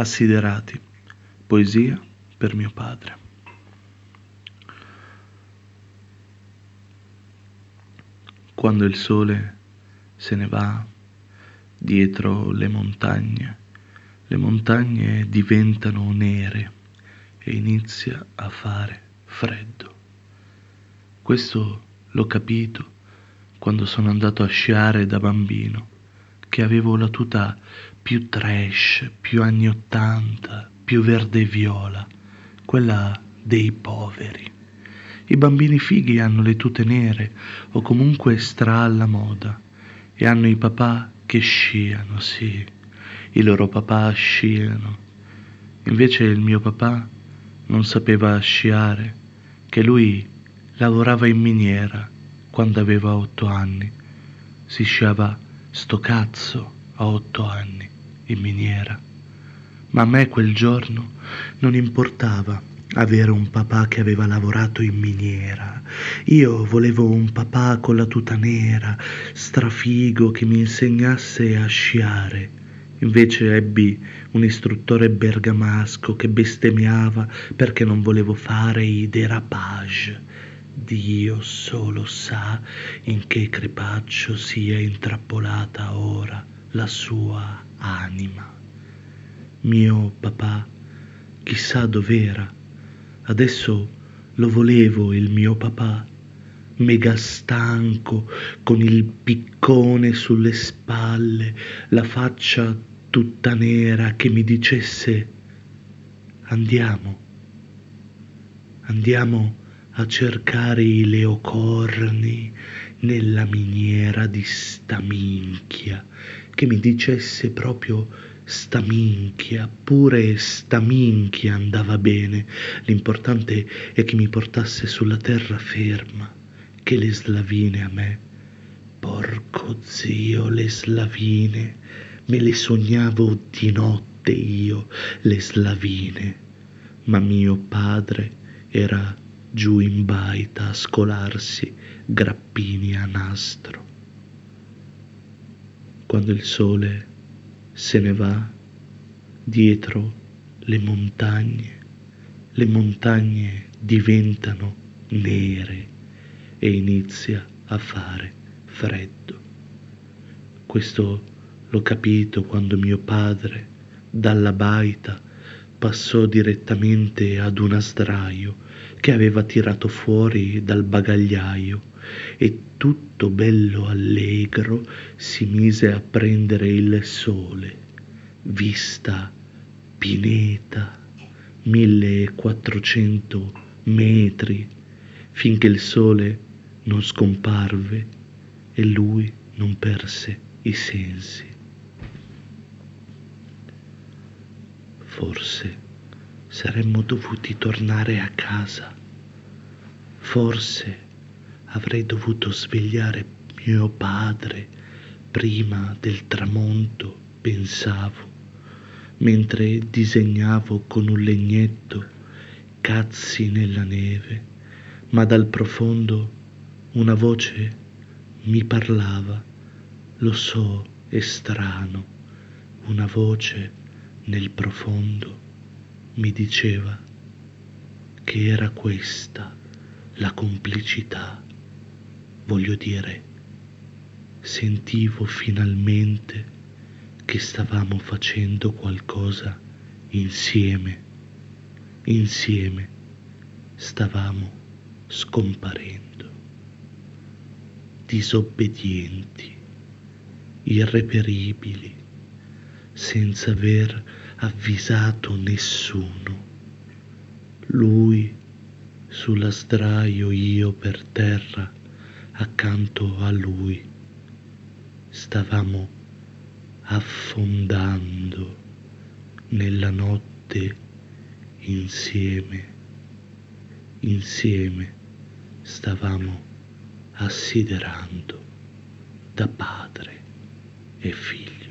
Assiderati, poesia per mio padre. Quando il sole se ne va dietro le montagne, le montagne diventano nere e inizia a fare freddo. Questo l'ho capito quando sono andato a sciare da bambino, che avevo la tuta più trash, più anni ottanta, più verde e viola, quella dei poveri. I bambini fighi hanno le tute nere o comunque stra alla moda e hanno i papà che sciano, sì, i loro papà sciano. Invece il mio papà non sapeva sciare, che lui lavorava in miniera quando aveva otto anni. Si sciava sto cazzo a otto anni in miniera. Ma a me quel giorno non importava avere un papà che aveva lavorato in miniera. Io volevo un papà con la tuta nera, strafigo, che mi insegnasse a sciare. Invece ebbi un istruttore bergamasco che bestemmiava perché non volevo fare i derapage. Dio solo sa in che crepaccio sia intrappolata ora la sua anima. Mio papà, chissà dov'era, adesso lo volevo il mio papà, mega stanco, con il piccone sulle spalle, la faccia tutta nera che mi dicesse andiamo, andiamo a cercare i leocorni nella miniera di sta minchia, che mi dicesse proprio sta minchia, pure sta minchia andava bene, l'importante è che mi portasse sulla terraferma, che le slavine a me, porco zio, le slavine, me le sognavo di notte io, le slavine, ma mio padre era giù in baita a scolarsi grappini a nastro. Quando il sole se ne va dietro le montagne, le montagne diventano nere e inizia a fare freddo. Questo l'ho capito quando mio padre dalla baita passò direttamente ad un asdraio che aveva tirato fuori dal bagagliaio e tutto bello allegro si mise a prendere il sole, vista pineta, 1400 metri, finché il sole non scomparve e lui non perse i sensi. Forse saremmo dovuti tornare a casa. Forse avrei dovuto svegliare mio padre prima del tramonto, pensavo, mentre disegnavo con un legnetto cazzi nella neve, ma dal profondo una voce mi parlava, lo so, è strano, una voce nel profondo mi diceva che era questa la complicità, voglio dire, sentivo finalmente che stavamo facendo qualcosa insieme, insieme stavamo scomparendo, disobbedienti, irreperibili, senza aver avvisato nessuno. Lui sulla sdraio, io per terra accanto a lui. Stavamo affondando nella notte insieme, insieme stavamo assiderando da padre e figlio.